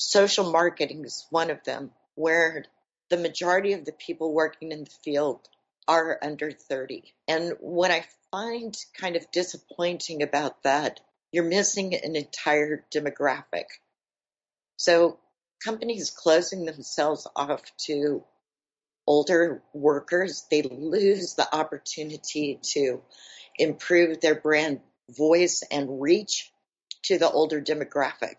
social marketing is one of them, where the majority of the people working in the field are under 30. And what I find kind of disappointing about that, you're missing an entire demographic. So companies closing themselves off to older workers, they lose the opportunity to improve their brand voice and reach to the older demographic.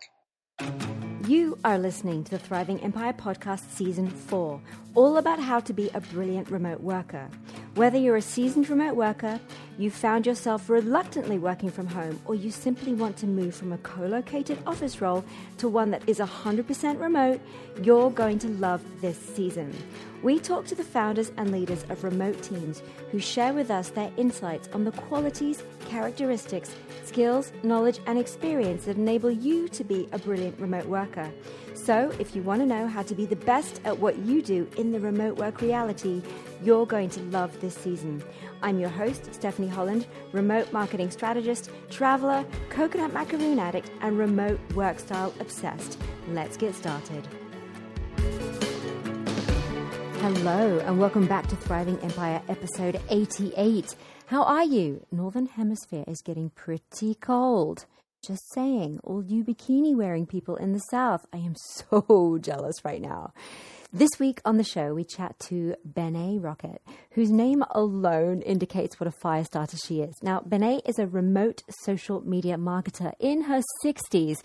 You are listening to the Thriving Empire Podcast Season 4, all about how to be a brilliant remote worker. Whether you're a seasoned remote worker, you've found yourself reluctantly working from home, or you simply want to move from a co located office role to one that is 100% remote, you're going to love this season. We talk to the founders and leaders of remote teams who share with us their insights on the qualities, characteristics, skills, knowledge, and experience that enable you to be a brilliant remote worker. So, if you want to know how to be the best at what you do in the remote work reality, you're going to love this season. I'm your host, Stephanie Holland, remote marketing strategist, traveler, coconut macaroon addict, and remote work style obsessed. Let's get started. Hello, and welcome back to Thriving Empire episode 88. How are you? Northern Hemisphere is getting pretty cold. Just saying, all you bikini wearing people in the South, I am so jealous right now. This week on the show, we chat to Benet Rocket, whose name alone indicates what a fire starter she is. Now, Benet is a remote social media marketer in her 60s,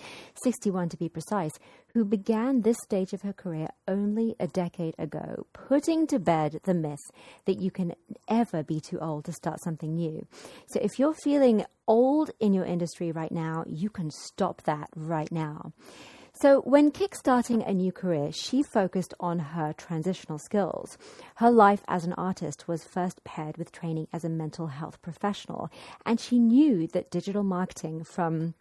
61 to be precise, who began this stage of her career only a decade ago, putting to bed the myth that you can ever be too old to start something new. So if you're feeling old in your industry right now, you can stop that right now. So, when kickstarting a new career, she focused on her transitional skills. Her life as an artist was first paired with training as a mental health professional, and she knew that digital marketing from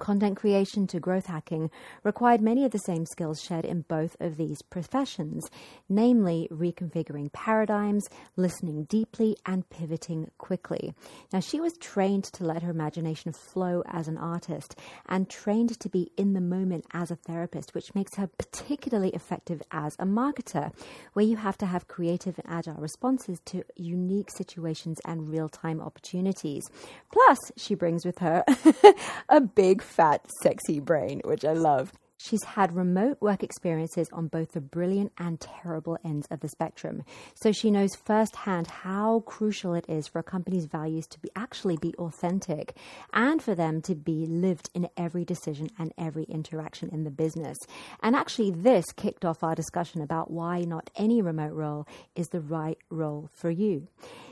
Content creation to growth hacking required many of the same skills shared in both of these professions, namely reconfiguring paradigms, listening deeply, and pivoting quickly. Now, she was trained to let her imagination flow as an artist and trained to be in the moment as a therapist, which makes her particularly effective as a marketer, where you have to have creative and agile responses to unique situations and real time opportunities. Plus, she brings with her a big fat, sexy brain, which I love. She's had remote work experiences on both the brilliant and terrible ends of the spectrum. So she knows firsthand how crucial it is for a company's values to be actually be authentic and for them to be lived in every decision and every interaction in the business. And actually this kicked off our discussion about why not any remote role is the right role for you.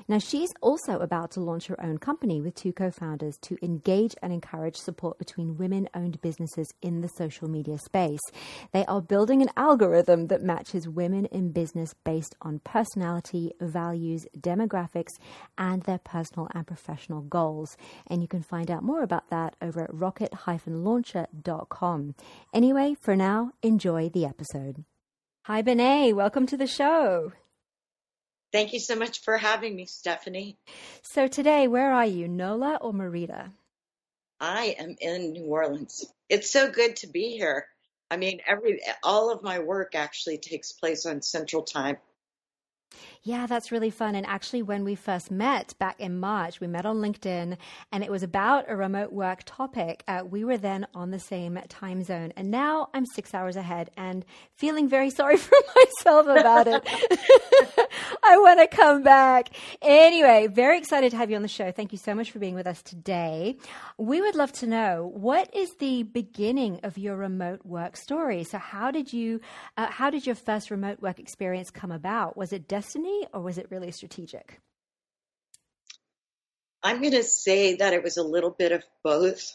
Now she's also about to launch her own company with two co-founders to engage and encourage support between women-owned businesses in the social media space. They are building an algorithm that matches women in business based on personality, values, demographics, and their personal and professional goals. And you can find out more about that over at rocket-launcher.com. Anyway, for now, enjoy the episode. Hi, Benet. Welcome to the show. Thank you so much for having me, Stephanie. So, today, where are you, NOLA or Merida? I am in New Orleans. It's so good to be here. I mean, every all of my work actually takes place on Central Time. Yeah, that's really fun. And actually, when we first met back in March, we met on LinkedIn and it was about a remote work topic. Uh, we were then on the same time zone. And now I'm six hours ahead and feeling very sorry for myself about it. I want to come back. Anyway, very excited to have you on the show. Thank you so much for being with us today. We would love to know what is the beginning of your remote work story? So, how did you, uh, how did your first remote work experience come about? Was it destiny? or was it really strategic? I'm going to say that it was a little bit of both.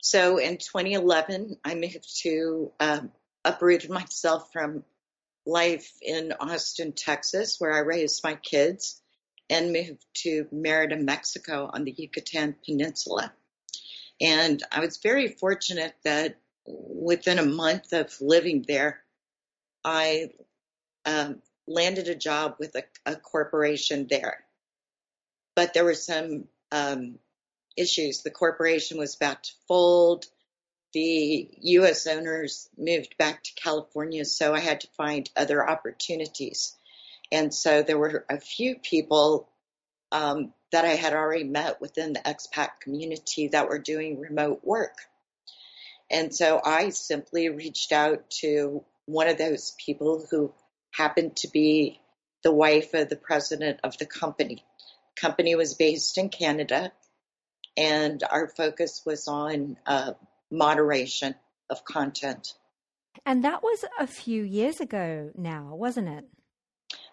So in 2011, I moved to, um, uprooted myself from life in Austin, Texas, where I raised my kids, and moved to Merida, Mexico on the Yucatan Peninsula. And I was very fortunate that within a month of living there, I um, landed a job with a, a corporation there. But there were some um, issues. The corporation was about to fold. The U.S. owners moved back to California, so I had to find other opportunities. And so there were a few people um, that I had already met within the expat community that were doing remote work. And so I simply reached out to one of those people who happened to be the wife of the president of the company. The company was based in Canada, and our focus was on uh, moderation of content. And that was a few years ago now, wasn't it?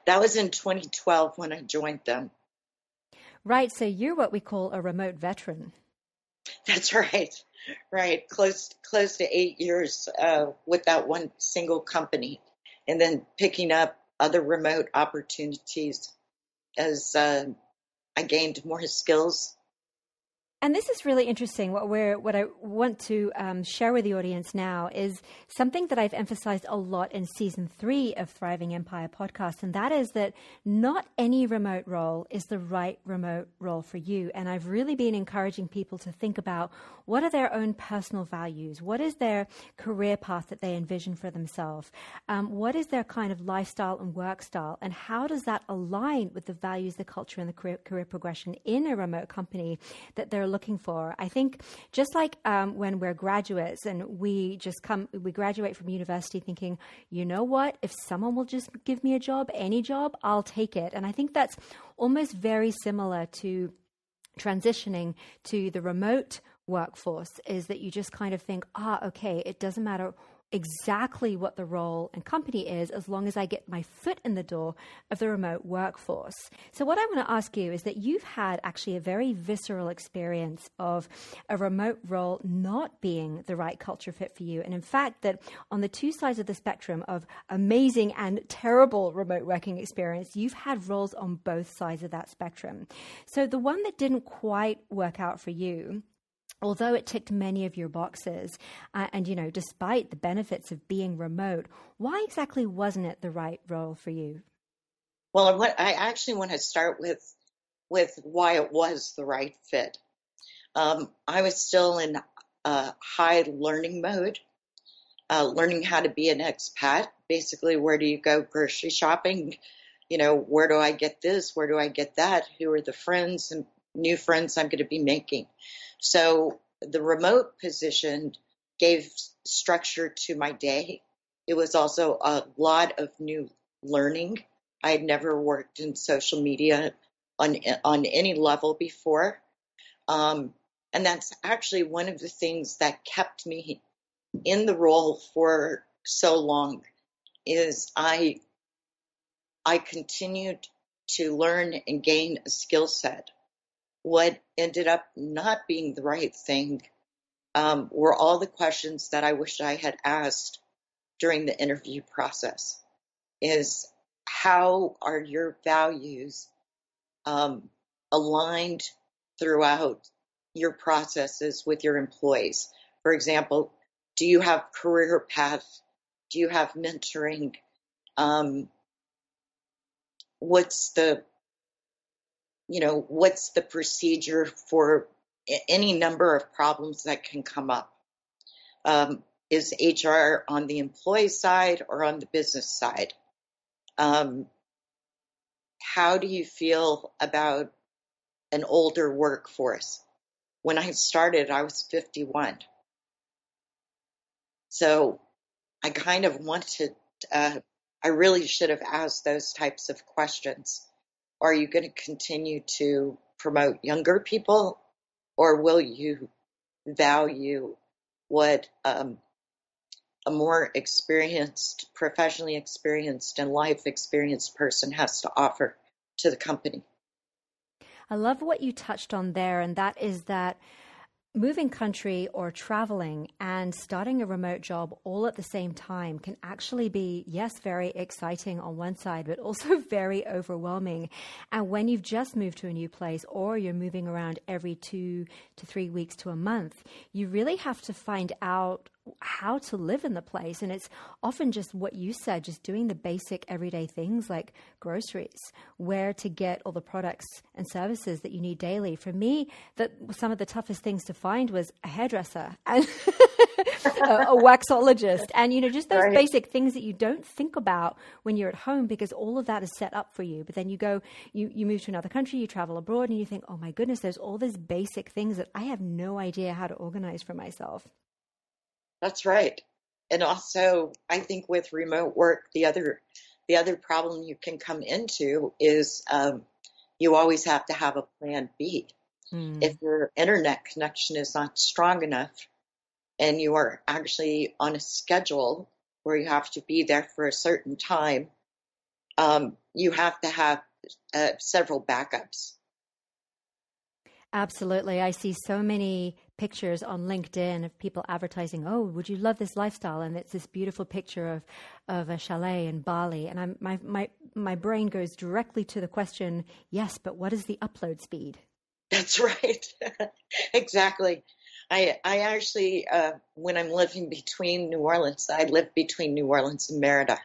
That was in 2012 when I joined them. Right, so you're what we call a remote veteran. That's right, right. Close, close to eight years uh, with that one single company, and then picking up other remote opportunities as uh, I gained more skills and this is really interesting. What we're, what I want to um, share with the audience now is something that I've emphasized a lot in season three of Thriving Empire podcast, and that is that not any remote role is the right remote role for you. And I've really been encouraging people to think about what are their own personal values, what is their career path that they envision for themselves, um, what is their kind of lifestyle and work style, and how does that align with the values, the culture, and the career, career progression in a remote company that they're looking for. I think just like um, when we're graduates and we just come, we graduate from university thinking, you know what, if someone will just give me a job, any job, I'll take it. And I think that's almost very similar to transitioning to the remote workforce is that you just kind of think, ah, okay, it doesn't matter exactly what the role and company is as long as I get my foot in the door of the remote workforce. So, what I want to ask you is that you've had actually a very visceral experience of a remote role not being the right culture fit for you. And in fact, that on the two sides of the spectrum of amazing and terrible remote working experience, you've had roles on both sides of that spectrum. So, the one that didn't quite work out for you although it ticked many of your boxes, uh, and you know, despite the benefits of being remote, why exactly wasn't it the right role for you? Well, what I actually want to start with with why it was the right fit. Um, I was still in a high learning mode, uh, learning how to be an expat. Basically, where do you go grocery shopping? You know, where do I get this? Where do I get that? Who are the friends and new friends I'm going to be making? So the remote position gave structure to my day. It was also a lot of new learning. I had never worked in social media on on any level before, um, and that's actually one of the things that kept me in the role for so long. Is I I continued to learn and gain a skill set what ended up not being the right thing um, were all the questions that I wish I had asked during the interview process. Is how are your values um, aligned throughout your processes with your employees? For example, do you have career path? Do you have mentoring? Um, what's the you know, what's the procedure for any number of problems that can come up? Um, is HR on the employee side or on the business side? Um, how do you feel about an older workforce? When I started, I was 51. So I kind of wanted, uh, I really should have asked those types of questions. Are you going to continue to promote younger people, or will you value what um, a more experienced, professionally experienced, and life experienced person has to offer to the company? I love what you touched on there, and that is that moving country or traveling and starting a remote job all at the same time can actually be, yes, very exciting on one side, but also very overwhelming. And when you've just moved to a new place or you're moving around every two to three weeks to a month, you really have to find out how to live in the place. And it's often just what you said, just doing the basic everyday things like groceries, where to get all the products and services that you need daily. For me, that some of the toughest things to find was a hairdresser and a, a, waxologist, and you know just those right. basic things that you don't think about when you're at home because all of that is set up for you. But then you go, you you move to another country, you travel abroad, and you think, oh my goodness, there's all these basic things that I have no idea how to organize for myself. That's right. And also, I think with remote work, the other the other problem you can come into is um, you always have to have a plan B. Mm. If your internet connection is not strong enough, and you are actually on a schedule where you have to be there for a certain time, um, you have to have uh, several backups. Absolutely. I see so many pictures on LinkedIn of people advertising, "Oh, would you love this lifestyle?" And it's this beautiful picture of of a chalet in Bali, and I'm, my my my brain goes directly to the question, "Yes, but what is the upload speed?" That's right, exactly. I I actually uh, when I'm living between New Orleans, I live between New Orleans and Merida,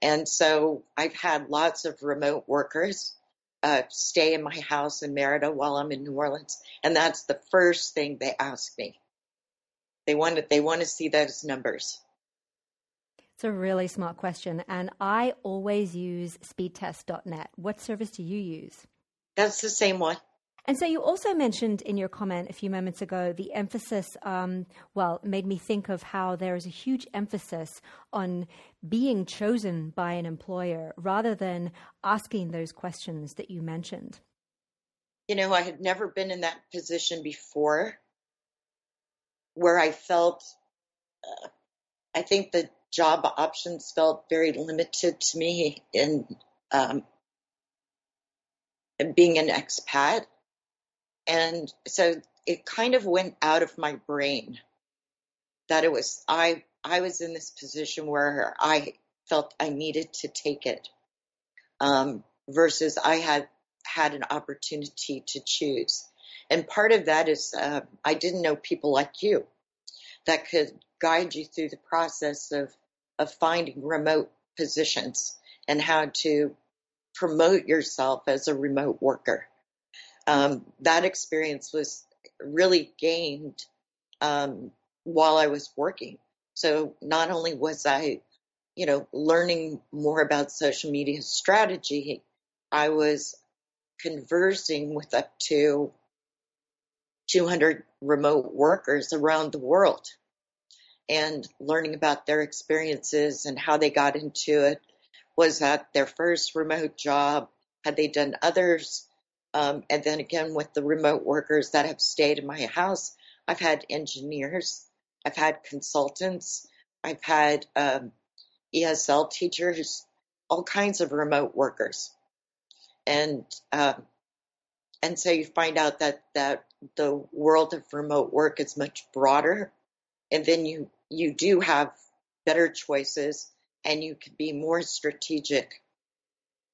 and so I've had lots of remote workers uh, stay in my house in Merida while I'm in New Orleans, and that's the first thing they ask me. They want to, they want to see those numbers. It's a really smart question, and I always use speedtest.net. What service do you use? That's the same one. And so you also mentioned in your comment a few moments ago the emphasis, um, well, made me think of how there is a huge emphasis on being chosen by an employer rather than asking those questions that you mentioned. You know, I had never been in that position before where I felt, uh, I think the job options felt very limited to me in um, being an expat and so it kind of went out of my brain that it was I I was in this position where I felt I needed to take it um, versus I had had an opportunity to choose. And part of that is uh, I didn't know people like you that could guide you through the process of of finding remote positions and how to promote yourself as a remote worker um, that experience was really gained um, while I was working. So not only was I, you know, learning more about social media strategy, I was conversing with up to 200 remote workers around the world and learning about their experiences and how they got into it. Was that their first remote job? Had they done others? Um, and then again, with the remote workers that have stayed in my house, I've had engineers, I've had consultants, I've had um, ESL teachers, all kinds of remote workers, and uh, and so you find out that that the world of remote work is much broader, and then you you do have better choices, and you can be more strategic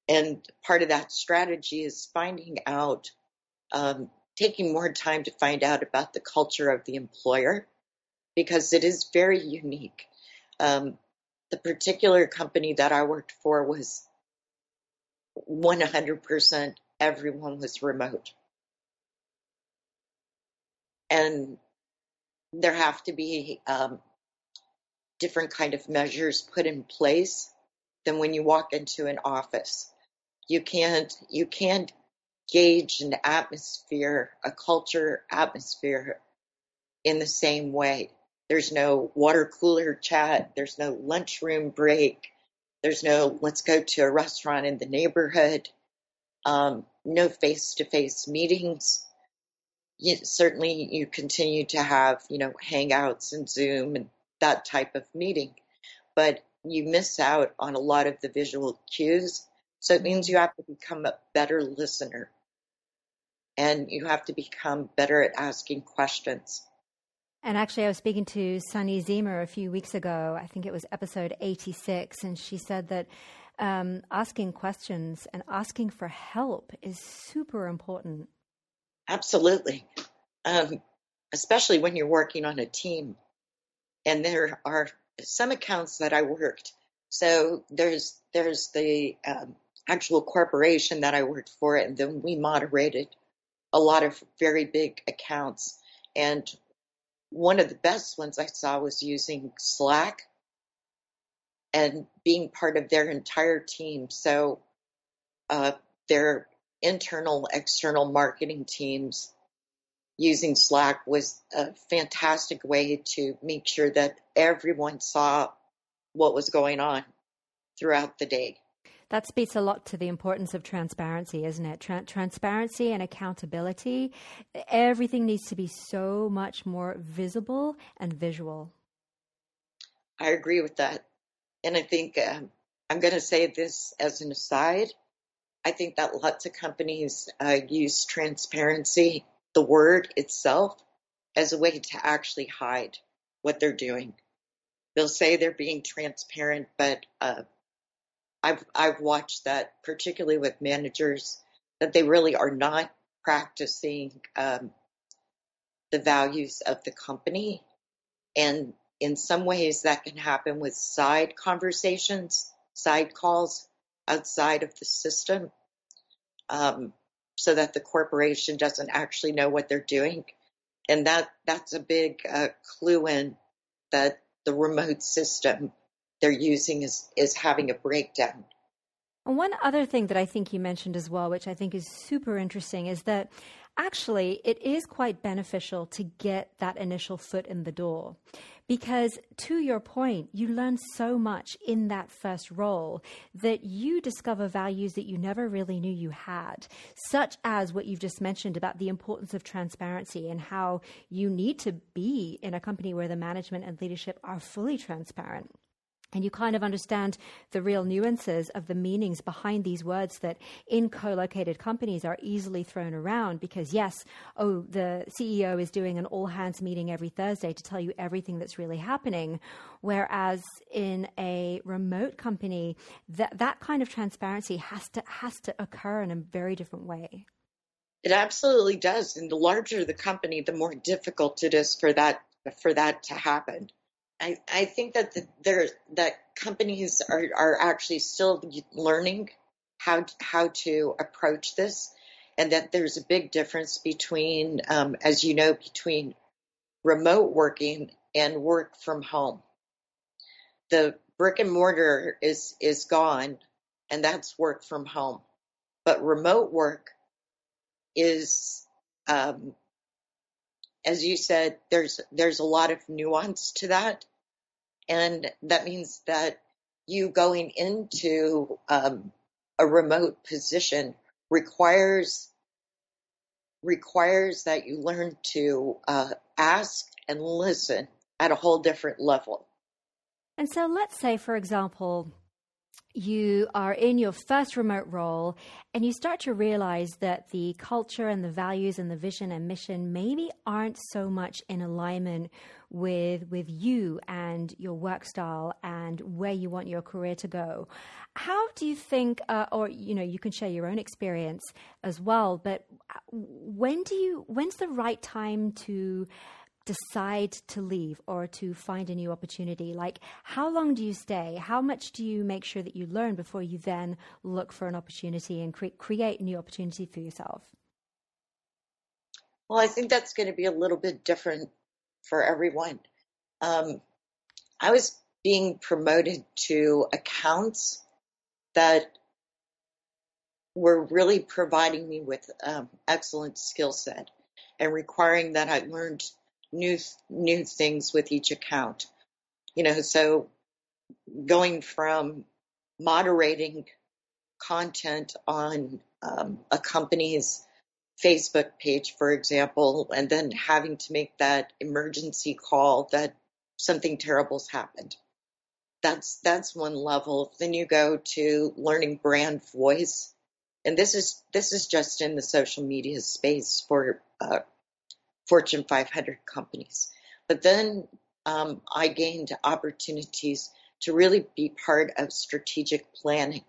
and part of that strategy is finding out, um, taking more time to find out about the culture of the employer because it is very unique. Um, the particular company that I worked for was 100% everyone was remote. And there have to be um, different kind of measures put in place than when you walk into an office you can't you can't gauge an atmosphere, a culture atmosphere in the same way. There's no water cooler chat, there's no lunchroom break, there's no let's go to a restaurant in the neighborhood, um, no face to face meetings. You, certainly, you continue to have, you know, hangouts and Zoom and that type of meeting, but you miss out on a lot of the visual cues so it means you have to become a better listener and you have to become better at asking questions. And actually, I was speaking to Sunny Zemer a few weeks ago. I think it was episode 86, and she said that um, asking questions and asking for help is super important. Absolutely. Um, especially when you're working on a team. and there are some accounts that I worked. So there's there's the um, actual corporation that I worked for, and then we moderated a lot of very big accounts. And one of the best ones I saw was using Slack and being part of their entire team. So uh, their internal, external marketing teams using Slack was a fantastic way to make sure that everyone saw what was going on throughout the day. That speaks a lot to the importance of transparency, isn't it? Tra- transparency and accountability. Everything needs to be so much more visible and visual. I agree with that. And I think um, I'm going to say this as an aside. I think that lots of companies uh, use transparency, the word itself, as a way to actually hide what they're doing. They'll say they're being transparent, but uh, I've I've watched that particularly with managers that they really are not practicing um, the values of the company, and in some ways that can happen with side conversations, side calls outside of the system, um, so that the corporation doesn't actually know what they're doing, and that that's a big uh, clue in that the remote system they're using is, is having a breakdown. One other thing that I think you mentioned as well, which I think is super interesting, is that actually it is quite beneficial to get that initial foot in the door. Because to your point, you learn so much in that first role that you discover values that you never really knew you had, such as what you've just mentioned about the importance of transparency and how you need to be in a company where the management and leadership are fully transparent. And you kind of understand the real nuances of the meanings behind these words that in co located companies are easily thrown around because, yes, oh, the CEO is doing an all hands meeting every Thursday to tell you everything that's really happening. Whereas in a remote company, that, that kind of transparency has to, has to occur in a very different way. It absolutely does. And the larger the company, the more difficult it is for that, for that to happen. I, I think that the, there that companies are, are actually still learning how how to approach this, and that there's a big difference between, um, as you know, between remote working and work from home. The brick and mortar is is gone, and that's work from home. But remote work is um, as you said, there's there's a lot of nuance to that, and that means that you going into um, a remote position requires requires that you learn to uh, ask and listen at a whole different level. And so, let's say, for example, you are in your first remote role and you start to realize that the culture and the values and the vision and mission maybe aren't so much in alignment with with you and your work style and where you want your career to go. How do you think uh, or you know you can share your own experience as well but when do you when's the right time to decide to leave or to find a new opportunity? Like, how long do you stay? How much do you make sure that you learn before you then look for an opportunity and cre- create a new opportunity for yourself? Well, I think that's going to be a little bit different for everyone. Um, I was being promoted to accounts that were really providing me with um, excellent skill set and requiring that I learned new new things with each account. You know, so going from moderating content on um, a company's Facebook page, for example, and then having to make that emergency call that something terrible's happened. That's that's one level. Then you go to learning brand voice, and this is this is just in the social media space for uh, Fortune 500 companies. But then um, I gained opportunities to really be part of strategic planning.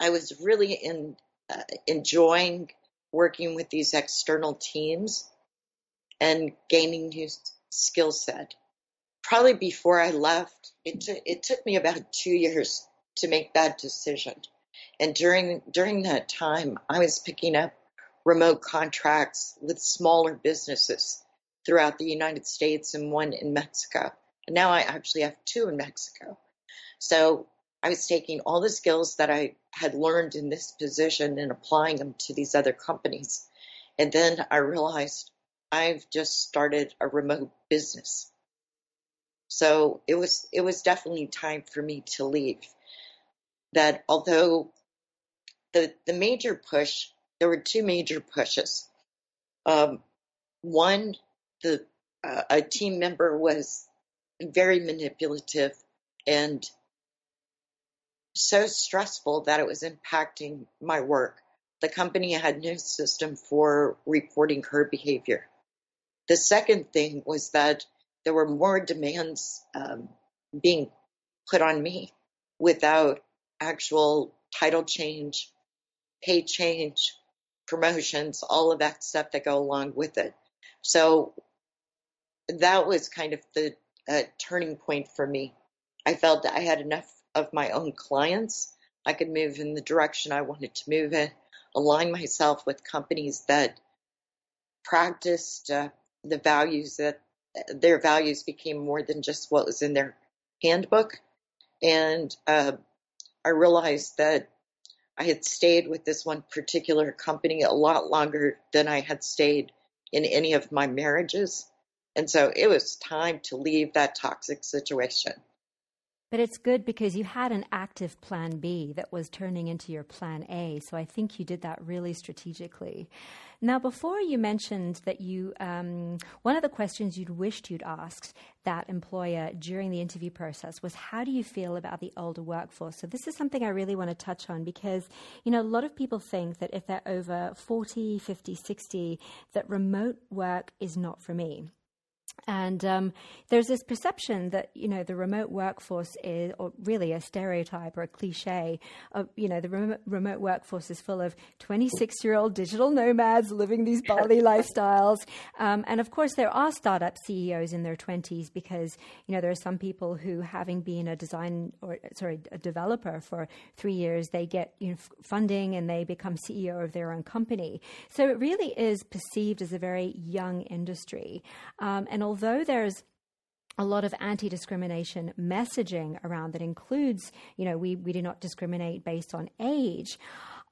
I was really in, uh, enjoying working with these external teams and gaining new skill set. probably before I left, it, t- it took me about two years to make that decision. And during during that time, I was picking up remote contracts with smaller businesses throughout the United States and one in Mexico. And now I actually have two in Mexico. So I was taking all the skills that I had learned in this position and applying them to these other companies. And then I realized I've just started a remote business. So it was it was definitely time for me to leave. That although the the major push, there were two major pushes. Um, one, the uh, a team member was very manipulative and so stressful that it was impacting my work. The company had no system for reporting her behavior. The second thing was that there were more demands um, being put on me without actual title change, pay change, promotions, all of that stuff that go along with it. So that was kind of the uh, turning point for me. I felt I had enough of my own clients. I could move in the direction I wanted to move in, align myself with companies that practiced uh, the values that their values became more than just what was in their handbook. And uh, I realized that I had stayed with this one particular company a lot longer than I had stayed in any of my marriages. And so it was time to leave that toxic situation. But it's good because you had an active plan B that was turning into your plan A. So I think you did that really strategically. Now, before you mentioned that you, um, one of the questions you'd wished you'd asked that employer during the interview process was, how do you feel about the older workforce? So this is something I really want to touch on because, you know, a lot of people think that if they're over 40, 50, 60, that remote work is not for me. And um, there's this perception that you know the remote workforce is, or really a stereotype or a cliche of you know the rem- remote workforce is full of 26 year old digital nomads living these Bali lifestyles. Um, and of course, there are startup CEOs in their 20s because you know there are some people who, having been a design or sorry a developer for three years, they get you know, funding and they become CEO of their own company. So it really is perceived as a very young industry, um, and although there's a lot of anti-discrimination messaging around that includes, you know, we, we do not discriminate based on age.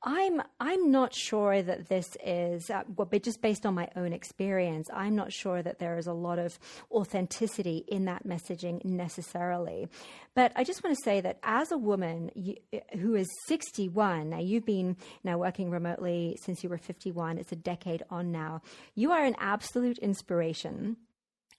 I'm I'm not sure that this is, uh, well, but just based on my own experience, I'm not sure that there is a lot of authenticity in that messaging necessarily. But I just want to say that as a woman you, who is 61, now you've been now working remotely since you were 51. It's a decade on now. You are an absolute inspiration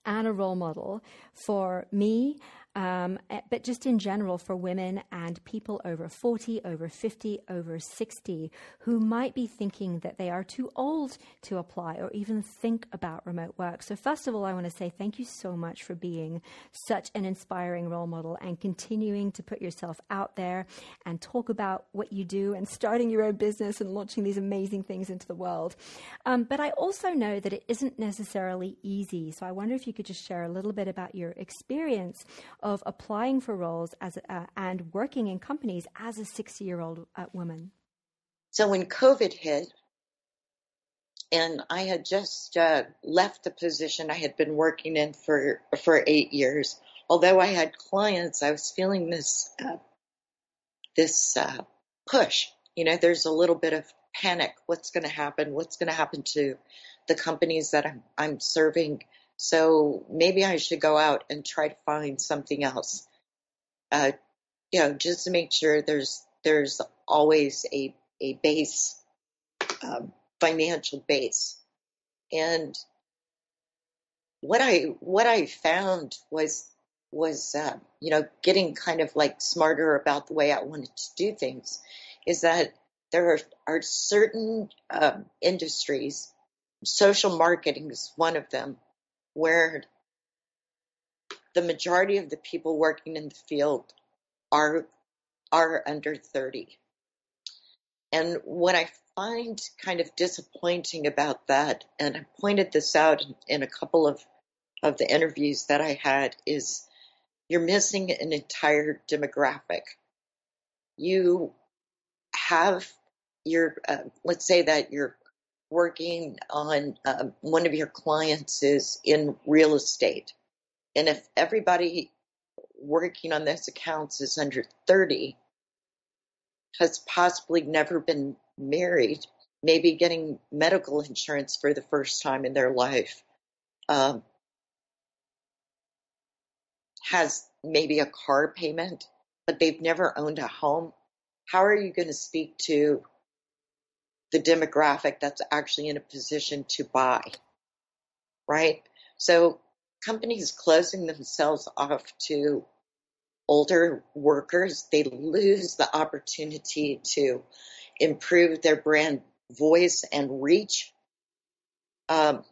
and a role model for me um, eh, but just in general for women and people over 40, over 50, over 60 who might be thinking that they are too old to apply or even think about remote work. So, first of all, I want to say thank you so much for being such an inspiring role model and continuing to put yourself out there and talk about what you do and starting your own business and launching these amazing things into the world. Um, but I also know that it isn't necessarily easy. So, I wonder if you could just share a little bit about your experience of applying for roles as uh, and working in companies as a 60 year old uh, woman? So when COVID hit, and I had just uh, left the position I had been working in for for eight years. Although I had clients, I was feeling this uh, this uh, push. You know, there's a little bit of panic. What's going to happen? What's going to happen to the companies that I'm, I'm serving? So maybe I should go out and try to find something else. Uh, you know, just to make sure there's there's always a a base, um, financial base. And what I what I found was was uh, you know getting kind of like smarter about the way I wanted to do things is that there are, are certain um, industries, social marketing is one of them, where the majority of the people working in the field are are under 30. And what I find kind of disappointing about that, and I pointed this out in, a couple of of the interviews that I had is you're missing an entire demographic. You have your, uh, let's say that you're working on uh, one of your clients is in real estate. And if everybody working on those accounts is under 30, has possibly never been married, maybe getting medical insurance for the first time in their life, um, has maybe a car payment, but they've never owned a home. How are you going to speak to the demographic that's actually in a position to buy? Right? So companies closing themselves off to older workers, they lose the opportunity to improve their brand voice and reach um,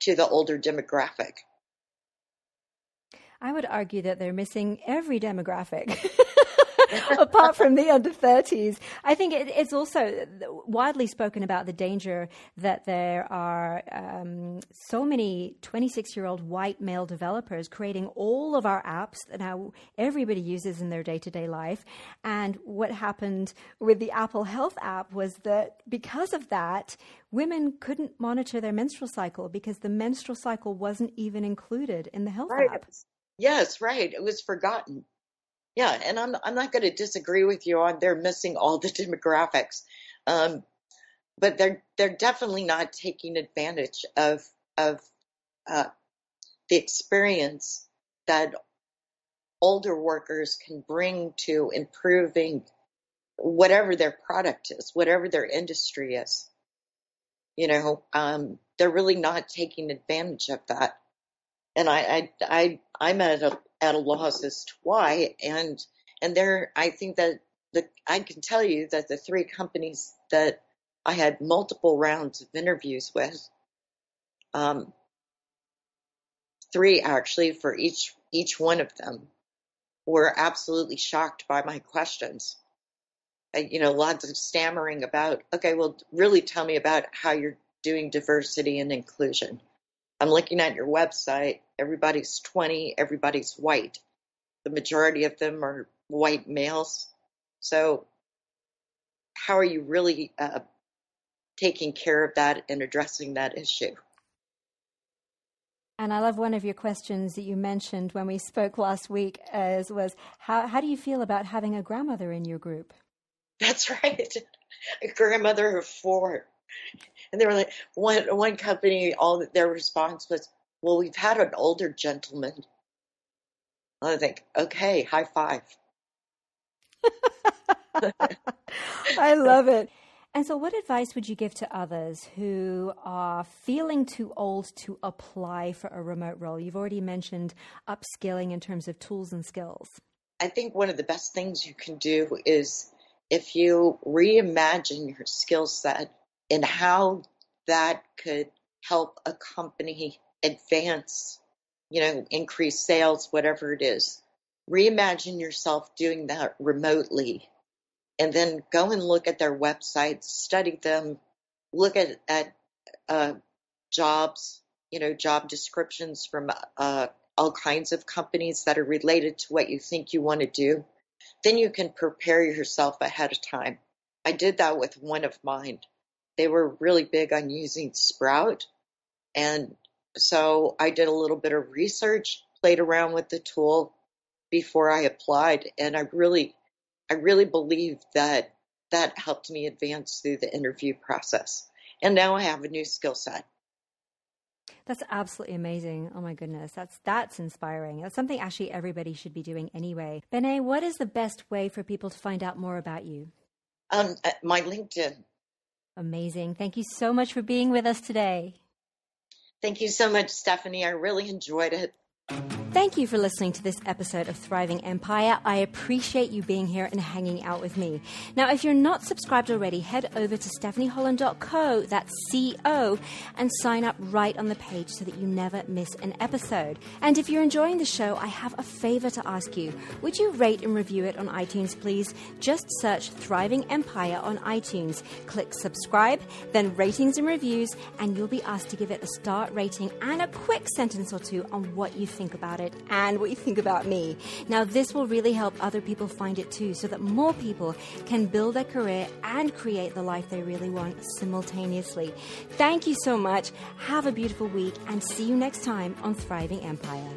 to the older demographic. I would argue that they're missing every demographic. apart from the under 30s. I think it, it's also widely spoken about the danger that there are um, so many 26 year old white male developers creating all of our apps that now everybody uses in their day to day life. And what happened with the Apple Health app was that because of that, women couldn't monitor their menstrual cycle because the menstrual cycle wasn't even included in the health right. app. Yes, right. It was forgotten. Yeah, and I'm I'm not going to disagree with you on they're missing all the demographics, um, but they're they're definitely not taking advantage of of uh, the experience that older workers can bring to improving whatever their product is, whatever their industry is. You know, um, they're really not taking advantage of that, and I I, I I'm at a at a loss as to why. And and there, I think that the I can tell you that the three companies that I had multiple rounds of interviews with, um, three actually for each each one of them, were absolutely shocked by my questions. I, you know, lots of stammering about, okay, well, really tell me about how you're doing diversity and inclusion. I'm looking at your website. Everybody's 20, everybody's white. The majority of them are white males. So, how are you really uh, taking care of that and addressing that issue? And I love one of your questions that you mentioned when we spoke last week as was how, how do you feel about having a grandmother in your group? That's right. A grandmother of four. And they were like, one one company, all their response was, "Well, we've had an older gentleman." I think, okay, high five. I love it. And so, what advice would you give to others who are feeling too old to apply for a remote role? You've already mentioned upskilling in terms of tools and skills. I think one of the best things you can do is if you reimagine your skill set and how that could help a company advance, you know, increase sales, whatever it is. Reimagine yourself doing that remotely and then go and look at their websites, study them, look at, at uh, jobs, you know, job descriptions from uh, all kinds of companies that are related to what you think you want to do. Then you can prepare yourself ahead of time. I did that with one of mine they were really big on using Sprout. And so I did a little bit of research, played around with the tool before I applied. And I really, I really believe that that helped me advance through the interview process. And now I have a new skill set. That's absolutely amazing. Oh my goodness. That's that's inspiring. That's something actually everybody should be doing anyway. Benet, what is the best way for people to find out more about you? Um, my LinkedIn. Amazing. Thank you so much for being with us today. Thank you so much, Stephanie. I really enjoyed it. Thank you for listening to this episode of Thriving Empire. I appreciate you being here and hanging out with me. Now, if you're not subscribed already, head over to stephanieholland.co, that's C-O, and sign up right on the page so that you never miss an episode. And if you're enjoying the show, I have a favor to ask you. Would you rate and review it on iTunes, please? Just search Thriving Empire on iTunes. Click subscribe, then ratings and reviews, and you'll be asked to give it a star rating and a quick sentence or two on what you think about it and what you think about me. Now, this will really help other people find it too, so that more people can build a career and create the life they really want simultaneously. Thank you so much. Have a beautiful week and see you next time on Thriving Empire.